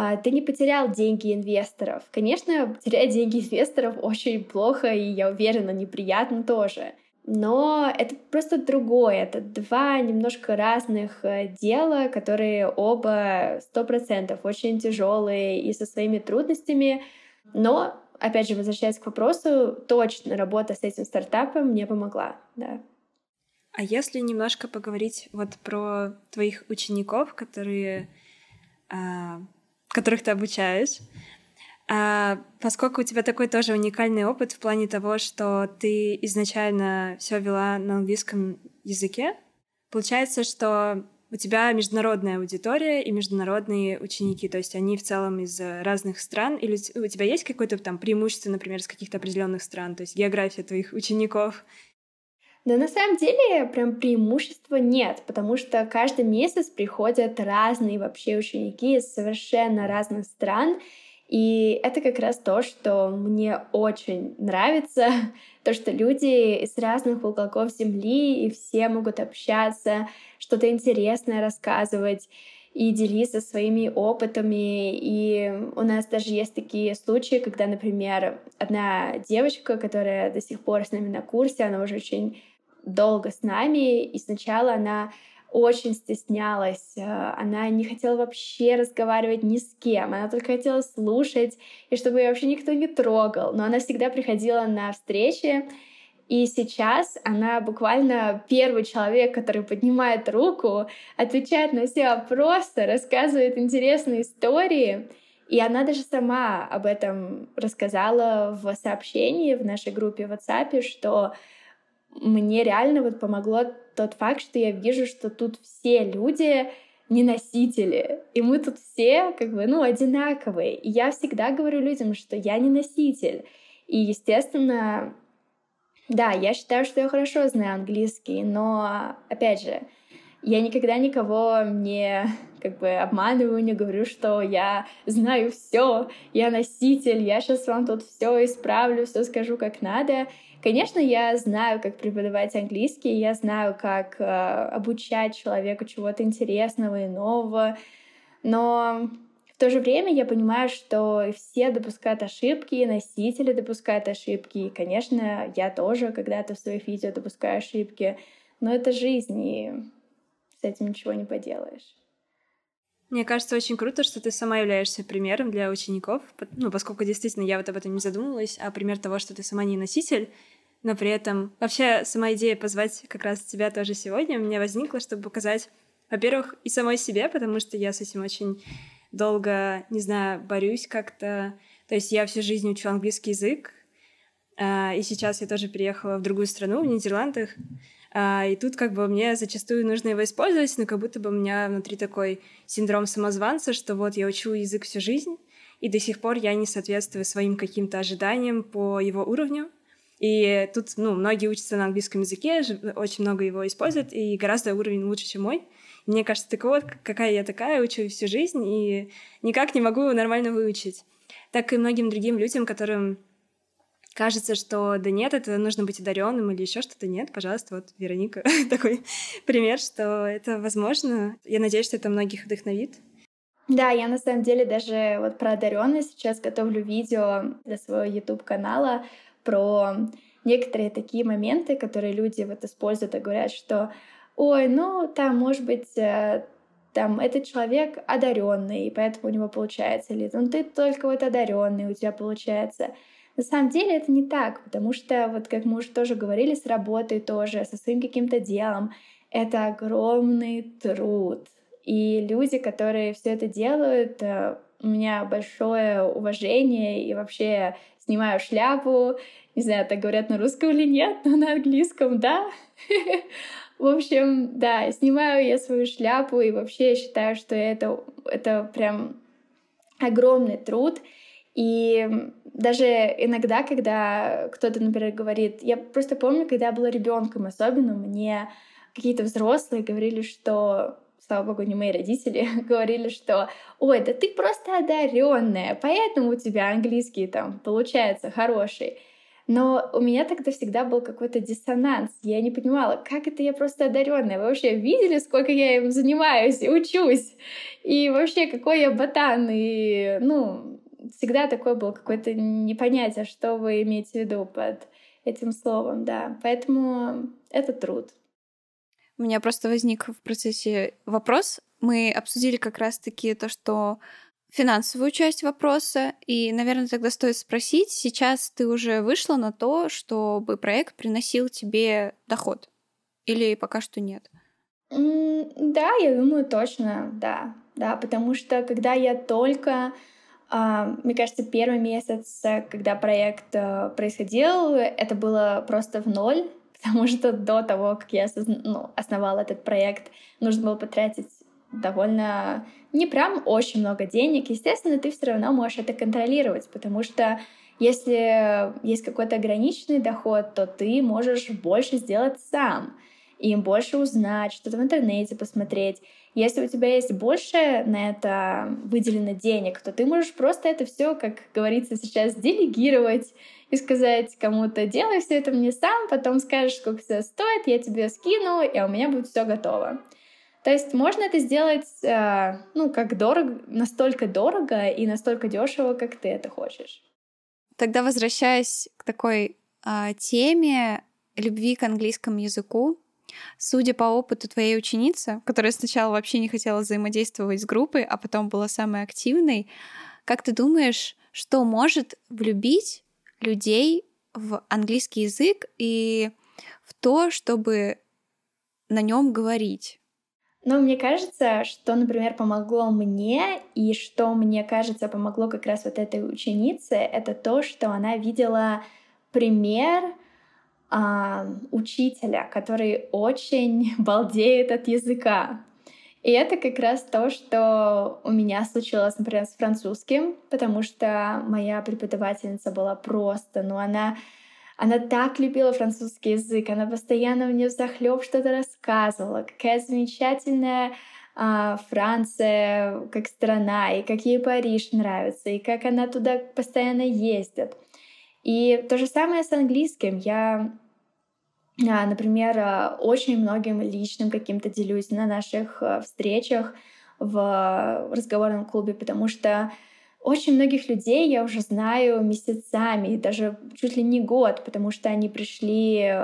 Speaker 5: А, ты не потерял деньги инвесторов. Конечно, потерять деньги инвесторов *laughs* очень плохо, и я уверена, неприятно тоже. Но это просто другое, это два немножко разных э, дела, которые оба сто процентов очень тяжелые и со своими трудностями. Но, опять же, возвращаясь к вопросу, точно работа с этим стартапом мне помогла, да.
Speaker 2: А если немножко поговорить вот про твоих учеников, которые, а, которых ты обучаешь, а, поскольку у тебя такой тоже уникальный опыт в плане того, что ты изначально все вела на английском языке, получается, что у тебя международная аудитория и международные ученики, то есть они в целом из разных стран, или у тебя есть какое-то там преимущество, например, из каких-то определенных стран, то есть география твоих учеников
Speaker 5: да на самом деле прям преимущества нет, потому что каждый месяц приходят разные вообще ученики из совершенно разных стран, и это как раз то, что мне очень нравится, *laughs* то, что люди из разных уголков Земли, и все могут общаться, что-то интересное рассказывать и делиться своими опытами. И у нас даже есть такие случаи, когда, например, одна девочка, которая до сих пор с нами на курсе, она уже очень долго с нами, и сначала она очень стеснялась, э, она не хотела вообще разговаривать ни с кем, она только хотела слушать, и чтобы ее вообще никто не трогал. Но она всегда приходила на встречи, и сейчас она буквально первый человек, который поднимает руку, отвечает на все вопросы, рассказывает интересные истории. И она даже сама об этом рассказала в сообщении в нашей группе в WhatsApp, что мне реально вот помогло тот факт, что я вижу, что тут все люди не носители, и мы тут все как бы, ну, одинаковые. И я всегда говорю людям, что я не носитель. И, естественно, да, я считаю, что я хорошо знаю английский, но, опять же, я никогда никого не как бы обманываю, не говорю, что я знаю все, я носитель, я сейчас вам тут все исправлю, все скажу как надо. Конечно, я знаю, как преподавать английский, я знаю, как э, обучать человека чего-то интересного и нового, но в то же время я понимаю, что все допускают ошибки, носители допускают ошибки, и, конечно, я тоже когда-то в своих видео допускаю ошибки, но это жизнь, и с этим ничего не поделаешь.
Speaker 2: Мне кажется, очень круто, что ты сама являешься примером для учеников, ну, поскольку действительно я вот об этом не задумывалась, а пример того, что ты сама не носитель, но при этом вообще сама идея позвать как раз тебя тоже сегодня у меня возникла, чтобы показать, во-первых, и самой себе, потому что я с этим очень долго, не знаю, борюсь как-то. То есть я всю жизнь учу английский язык, а, и сейчас я тоже переехала в другую страну, в Нидерландах, и тут как бы мне зачастую нужно его использовать, но как будто бы у меня внутри такой синдром самозванца, что вот я учу язык всю жизнь, и до сих пор я не соответствую своим каким-то ожиданиям по его уровню. И тут, ну, многие учатся на английском языке, очень много его используют, и гораздо уровень лучше, чем мой. Мне кажется, так вот, какая я такая, учу всю жизнь, и никак не могу его нормально выучить. Так и многим другим людям, которым кажется, что да нет, это нужно быть одаренным или еще что-то. Нет, пожалуйста, вот Вероника *laughs* такой пример, что это возможно. Я надеюсь, что это многих вдохновит.
Speaker 5: Да, я на самом деле даже вот про одаренность сейчас готовлю видео для своего YouTube канала про некоторые такие моменты, которые люди вот используют и говорят, что ой, ну там может быть э, там этот человек одаренный, и поэтому у него получается, или ну ты только вот одаренный, у тебя получается. На самом деле это не так, потому что, вот как мы уже тоже говорили, с работой тоже, со своим каким-то делом, это огромный труд. И люди, которые все это делают, э, у меня большое уважение и вообще снимаю шляпу. Не знаю, так говорят на русском или нет, но на английском, да. *laughs* В общем, да, снимаю я свою шляпу, и вообще считаю, что это, это прям огромный труд. И даже иногда, когда кто-то, например, говорит, я просто помню, когда я была ребенком, особенно мне какие-то взрослые говорили, что слава богу, не мои родители, *laughs* говорили, что ой, да ты просто одаренная, поэтому у тебя английский там получается хороший. Но у меня тогда всегда был какой-то диссонанс. Я не понимала, как это я просто одаренная. Вы вообще видели, сколько я им занимаюсь и учусь? И вообще, какой я ботан? И, ну, всегда такое было какое-то непонятие, что вы имеете в виду под этим словом, да. Поэтому это труд.
Speaker 1: У меня просто возник в процессе вопрос. Мы обсудили как раз-таки то, что финансовую часть вопроса, и, наверное, тогда стоит спросить, сейчас ты уже вышла на то, чтобы проект приносил тебе доход? Или пока что нет?
Speaker 5: да, я думаю, точно, да. Да, потому что когда я только мне кажется, первый месяц, когда проект uh, происходил, это было просто в ноль *laughs* потому что до того, как я ну, основала этот проект, нужно было потратить довольно не прям очень много денег. Естественно, ты все равно можешь это контролировать, потому что если есть какой-то ограниченный доход, то ты можешь больше сделать сам и больше узнать, что-то в интернете посмотреть. Если у тебя есть больше на это выделено денег, то ты можешь просто это все, как говорится сейчас, делегировать и сказать кому-то, делай все это мне сам, потом скажешь, сколько все стоит, я тебе скину, и у меня будет все готово. То есть можно это сделать, э, ну, как дорого, настолько дорого и настолько дешево, как ты это хочешь.
Speaker 1: Тогда возвращаясь к такой э, теме любви к английскому языку, Судя по опыту твоей ученицы, которая сначала вообще не хотела взаимодействовать с группой, а потом была самой активной, как ты думаешь, что может влюбить людей в английский язык и в то, чтобы на нем говорить?
Speaker 5: Ну, мне кажется, что, например, помогло мне, и что, мне кажется, помогло как раз вот этой ученице, это то, что она видела пример а, учителя, который очень *laughs* балдеет от языка. И это как раз то, что у меня случилось, например, с французским, потому что моя преподавательница была просто, ну она, она так любила французский язык, она постоянно мне захлеб что-то рассказывала, какая замечательная а, Франция как страна, и как ей Париж нравится, и как она туда постоянно ездит. И то же самое с английским. Я а, Например, а, очень многим личным каким-то делюсь на наших а, встречах в разговорном клубе, потому что очень многих людей я уже знаю месяцами, даже чуть ли не год, потому что они пришли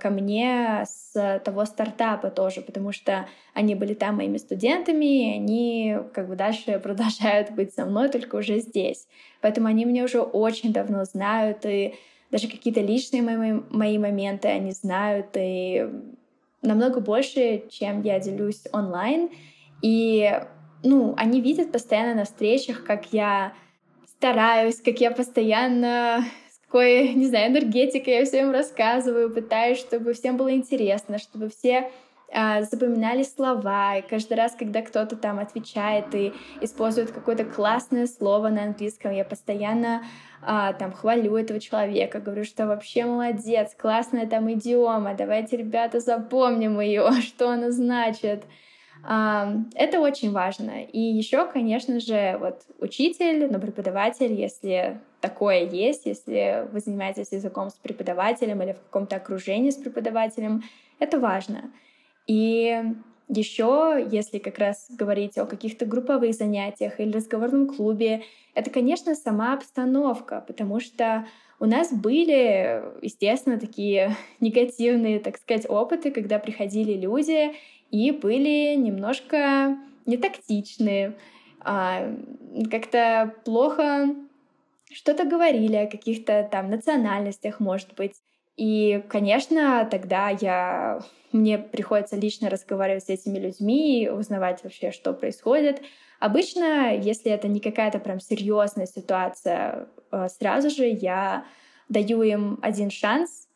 Speaker 5: ко мне с того стартапа тоже, потому что они были там моими студентами, и они как бы дальше *laughs* продолжают быть со мной, только уже здесь. Поэтому они меня уже очень давно знают, и даже какие-то личные мои, мои моменты они знают, и намного больше, чем я делюсь онлайн. И, ну, они видят постоянно на встречах, как я стараюсь, как я постоянно с какой, не знаю, энергетикой я всем рассказываю, пытаюсь, чтобы всем было интересно, чтобы все а, запоминали слова, и каждый раз, когда кто-то там отвечает и использует какое-то классное слово на английском, я постоянно а, там хвалю этого человека, говорю, что вообще молодец, классная там идиома, давайте, ребята, запомним ее, *laughs* что она значит. Это очень важно. И еще, конечно же, вот учитель, но преподаватель, если такое есть, если вы занимаетесь языком с преподавателем или в каком-то окружении с преподавателем, это важно. И еще, если как раз говорить о каких-то групповых занятиях или разговорном клубе, это, конечно, сама обстановка, потому что у нас были, естественно, такие *laughs* негативные, так сказать, опыты, когда приходили люди и были немножко нетактичные, а, как-то плохо что-то говорили о каких-то там национальностях, может быть. И, конечно, тогда я мне приходится лично разговаривать с этими людьми, узнавать вообще, что происходит. Обычно, если это не какая-то прям серьезная ситуация, э, сразу же я даю им один шанс,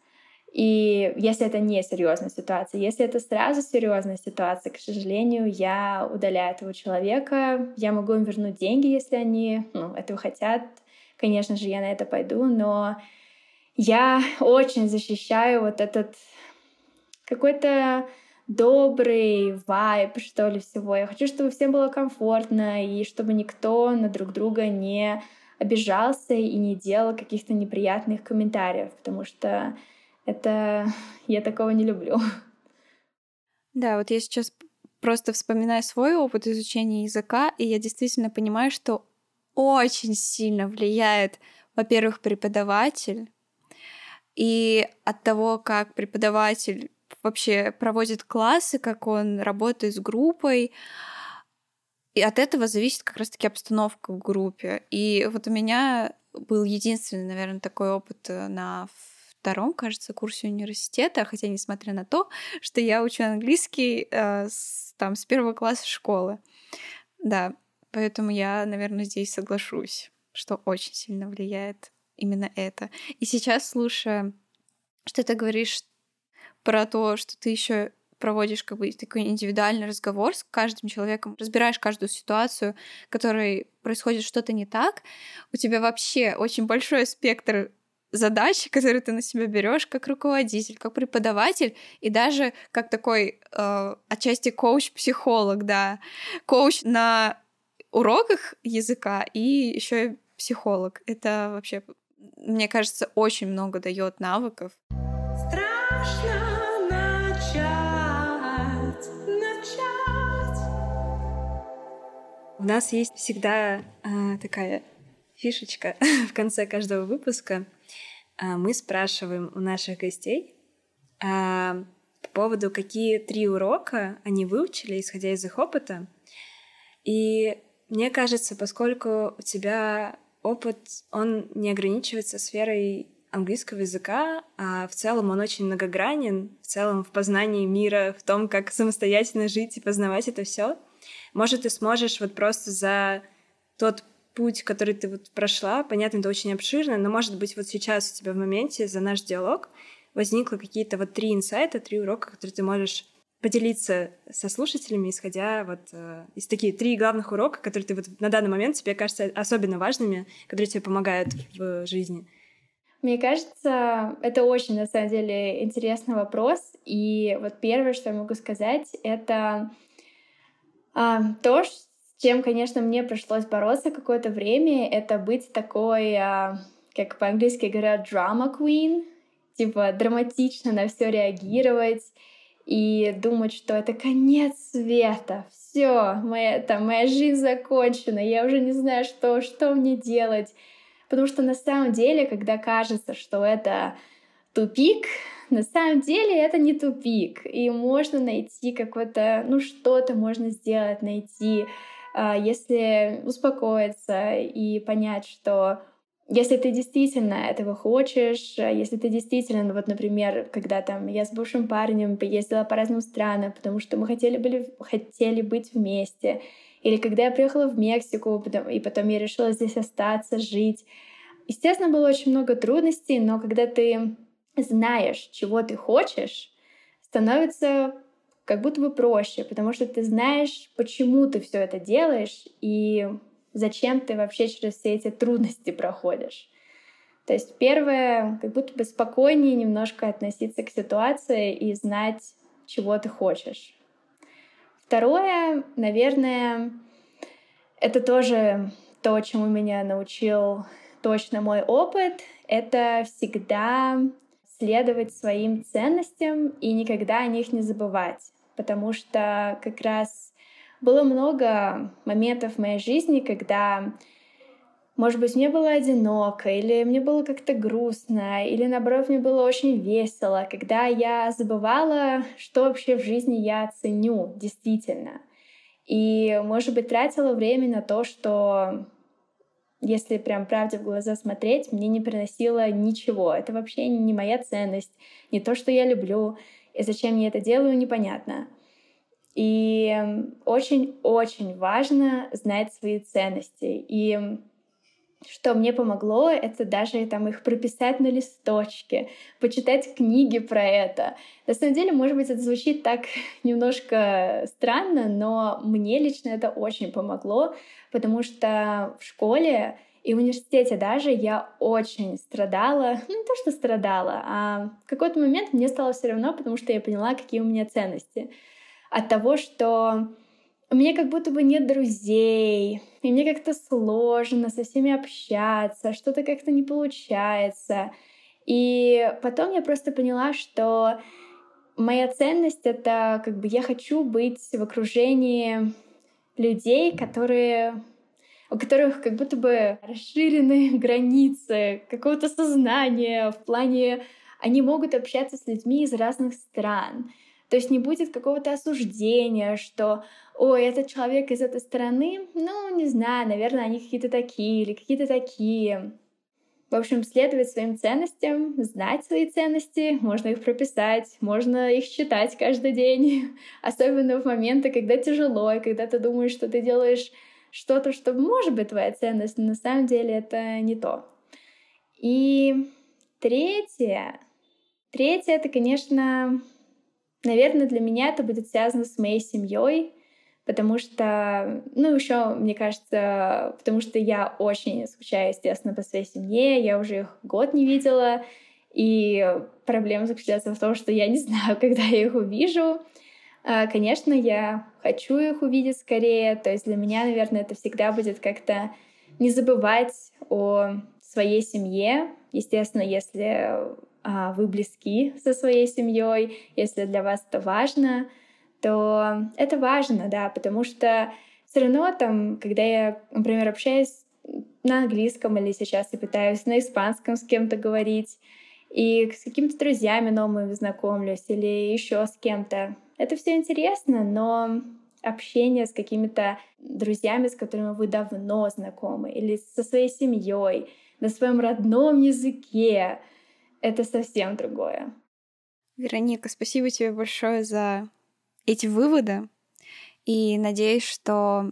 Speaker 5: и если это не серьезная ситуация, если это сразу серьезная ситуация, к сожалению, я удаляю этого человека. Я могу им вернуть деньги, если они ну, этого хотят. Конечно же, я на это пойду, но я *laughs* очень защищаю вот этот какой-то добрый вайб, что ли, всего. Я хочу, чтобы всем было комфортно, и чтобы никто на друг друга не обижался и не делал каких-то неприятных комментариев, потому что это *laughs* я такого не люблю.
Speaker 1: Да, вот я сейчас просто вспоминаю свой опыт изучения языка, и я действительно понимаю, что очень сильно влияет, во-первых, преподаватель, и от того, как преподаватель вообще проводит классы, как он работает с группой, и от этого зависит как раз-таки обстановка в группе. И вот у меня был единственный, наверное, такой опыт э, на втором, кажется, курсе университета, хотя несмотря на то, что я учу английский э, с, там с первого класса школы. Да, поэтому я, наверное, здесь соглашусь, что очень сильно влияет именно это. И сейчас, слушая, что ты говоришь про то, что ты еще проводишь как бы такой индивидуальный разговор с каждым человеком, разбираешь каждую ситуацию, в которой происходит что-то не так, у тебя вообще очень большой спектр задачи, которые ты на себя берешь как руководитель, как преподаватель и даже как такой э, отчасти коуч-психолог, да, коуч на уроках языка и еще и психолог. Это вообще, мне кажется, очень много дает навыков.
Speaker 3: Страшно начать, начать.
Speaker 2: У нас есть всегда э, такая фишечка *laughs* в конце каждого выпуска — мы спрашиваем у наших гостей а, по поводу, какие три урока они выучили, исходя из их опыта. И мне кажется, поскольку у тебя опыт, он не ограничивается сферой английского языка, а в целом он очень многогранен, в целом в познании мира, в том, как самостоятельно жить и познавать это все. Может, ты сможешь вот просто за тот путь, который ты вот прошла, понятно, это очень обширно, но, может быть, вот сейчас у тебя в моменте за наш диалог возникло какие-то вот три инсайта, три урока, которые ты можешь поделиться со слушателями, исходя вот э, из таких три главных урока, которые ты вот на данный момент тебе кажутся особенно важными, которые тебе помогают в жизни.
Speaker 5: Мне кажется, это очень, на самом деле, интересный вопрос. И вот первое, что я могу сказать, это а, то, чем, конечно, мне пришлось бороться какое-то время, это быть такой, а, как по-английски говорят, drama queen, типа драматично на все реагировать и думать, что это конец света, все, моя, там, моя жизнь закончена, я уже не знаю, что, что мне делать. Потому что на самом деле, когда кажется, что это тупик, на самом деле это не тупик, и можно найти какое-то, ну что-то можно сделать, найти если успокоиться и понять, что если ты действительно этого хочешь, если ты действительно, вот, например, когда там я с бывшим парнем поездила по разным странам, потому что мы хотели, были, хотели быть вместе, или когда я приехала в Мексику, и потом я решила здесь остаться, жить. Естественно, было очень много трудностей, но когда ты знаешь, чего ты хочешь, становится как будто бы проще, потому что ты знаешь, почему ты все это делаешь и зачем ты вообще через все эти трудности проходишь. То есть первое, как будто бы спокойнее немножко относиться к ситуации и знать, чего ты хочешь. Второе, наверное, это тоже то, чему меня научил точно мой опыт, это всегда следовать своим ценностям и никогда о них не забывать. Потому что как раз было много моментов в моей жизни, когда, может быть, мне было одиноко, или мне было как-то грустно, или наоборот, мне было очень весело, когда я забывала, что вообще в жизни я ценю действительно. И, может быть, тратила время на то, что если прям правде в глаза смотреть, мне не приносило ничего. Это вообще не моя ценность, не то, что я люблю, и зачем я это делаю, непонятно. И очень-очень важно знать свои ценности. И что мне помогло, это даже там их прописать на листочке, почитать книги про это. На самом деле, может быть, это звучит так *laughs* немножко странно, но мне лично это очень помогло, потому что в школе и в университете даже я очень страдала, ну не то, что страдала, а в какой-то момент мне стало все равно, потому что я поняла, какие у меня ценности. От того, что у меня как будто бы нет друзей, и мне как-то сложно со всеми общаться, что-то как-то не получается. И потом я просто поняла, что моя ценность — это как бы я хочу быть в окружении людей, которые у которых как будто бы расширенные *laughs* границы какого-то сознания в плане они могут общаться с людьми из разных стран. То есть не будет какого-то осуждения, что ой, этот человек из этой страны, ну, не знаю, наверное, они какие-то такие или какие-то такие. В общем, следовать своим ценностям, знать свои ценности, можно их прописать, можно их считать каждый день, *laughs* особенно в моменты, когда тяжело, и когда ты думаешь, что ты делаешь что-то, что может быть твоя ценность, но на самом деле это не то. И третье, третье это, конечно, наверное, для меня это будет связано с моей семьей, потому что, ну, еще, мне кажется, потому что я очень скучаю, естественно, по своей семье, я уже их год не видела, и проблема заключается в том, что я не знаю, *laughs* когда я их увижу. А, конечно, я хочу их увидеть скорее, то есть для меня, наверное, это всегда будет как-то не забывать о своей семье, естественно, если а, вы близки со своей семьей, если для вас это важно, то это важно, да, потому что все равно там, когда я, например, общаюсь на английском или сейчас я пытаюсь на испанском с кем-то говорить, и с какими-то друзьями новыми знакомлюсь или еще с кем-то. Это все интересно, но общение с какими-то друзьями, с которыми вы давно знакомы, или со своей семьей, на своем родном языке, это совсем другое.
Speaker 1: Вероника, спасибо тебе большое за эти выводы. И надеюсь, что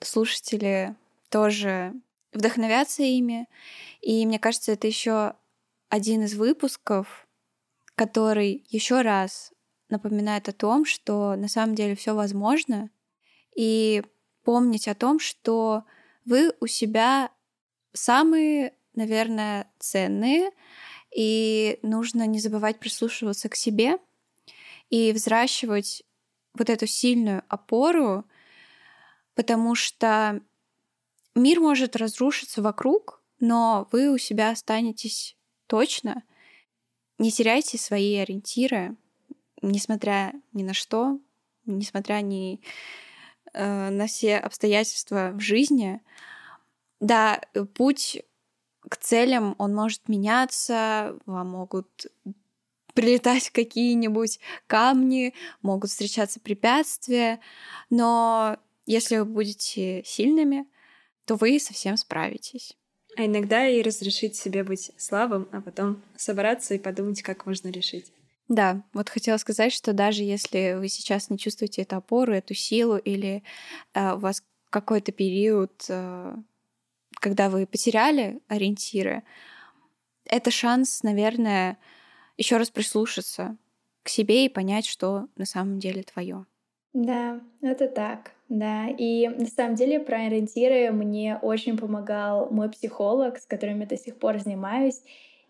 Speaker 1: слушатели тоже вдохновятся ими. И мне кажется, это еще один из выпусков, который еще раз напоминает о том, что на самом деле все возможно, и помнить о том, что вы у себя самые, наверное, ценные, и нужно не забывать прислушиваться к себе и взращивать вот эту сильную опору, потому что мир может разрушиться вокруг, но вы у себя останетесь точно. Не теряйте свои ориентиры, несмотря ни на что, несмотря ни э, на все обстоятельства в жизни. Да, путь к целям он может меняться, вам могут прилетать *laughs* какие-нибудь камни, могут встречаться препятствия, но если вы будете сильными, то вы совсем справитесь.
Speaker 2: А иногда и разрешить себе быть слабым, а потом собраться и подумать, как можно решить.
Speaker 1: Да, вот хотела сказать, что даже если вы сейчас не чувствуете эту опору, эту силу, или э, у вас какой-то период, э, когда вы потеряли ориентиры, это шанс, наверное, еще раз прислушаться к себе и понять, что на самом деле твое.
Speaker 5: Да, это так, да. И на самом деле про ориентиры мне очень помогал мой психолог, с которым я до сих пор занимаюсь.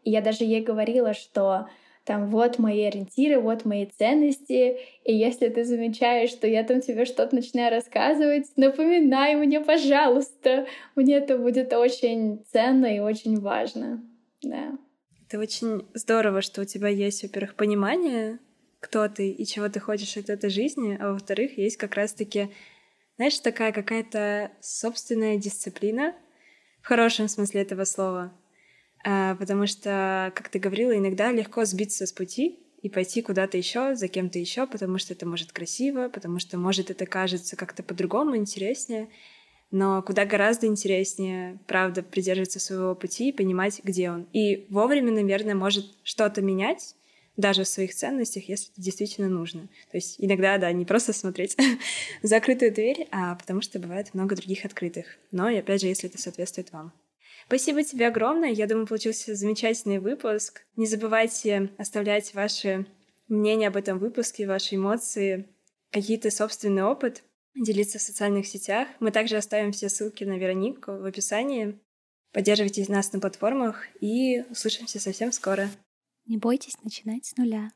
Speaker 5: И я даже ей говорила, что там вот мои ориентиры, вот мои ценности, и если ты замечаешь, что я там тебе что-то начинаю рассказывать, напоминай мне, пожалуйста. Мне это будет очень ценно и очень важно. Да.
Speaker 2: Это очень здорово, что у тебя есть, во-первых, понимание, кто ты и чего ты хочешь от этой жизни, а во-вторых, есть как раз-таки, знаешь, такая какая-то собственная дисциплина, в хорошем смысле этого слова, потому что, как ты говорила, иногда легко сбиться с пути и пойти куда-то еще, за кем-то еще, потому что это может красиво, потому что может это кажется как-то по-другому, интереснее но куда гораздо интереснее, правда, придерживаться своего пути и понимать, где он. И вовремя, наверное, может что-то менять, даже в своих ценностях, если это действительно нужно. То есть иногда, да, не просто смотреть *laughs* закрытую дверь, а потому что бывает много других открытых. Но, опять же, если это соответствует вам. Спасибо тебе огромное. Я думаю, получился замечательный выпуск. Не забывайте оставлять ваши мнения об этом выпуске, ваши эмоции, какие-то собственный опыт, делиться в социальных сетях. Мы также оставим все ссылки на Веронику в описании. Поддерживайте нас на платформах и услышимся совсем скоро.
Speaker 1: Не бойтесь начинать с нуля.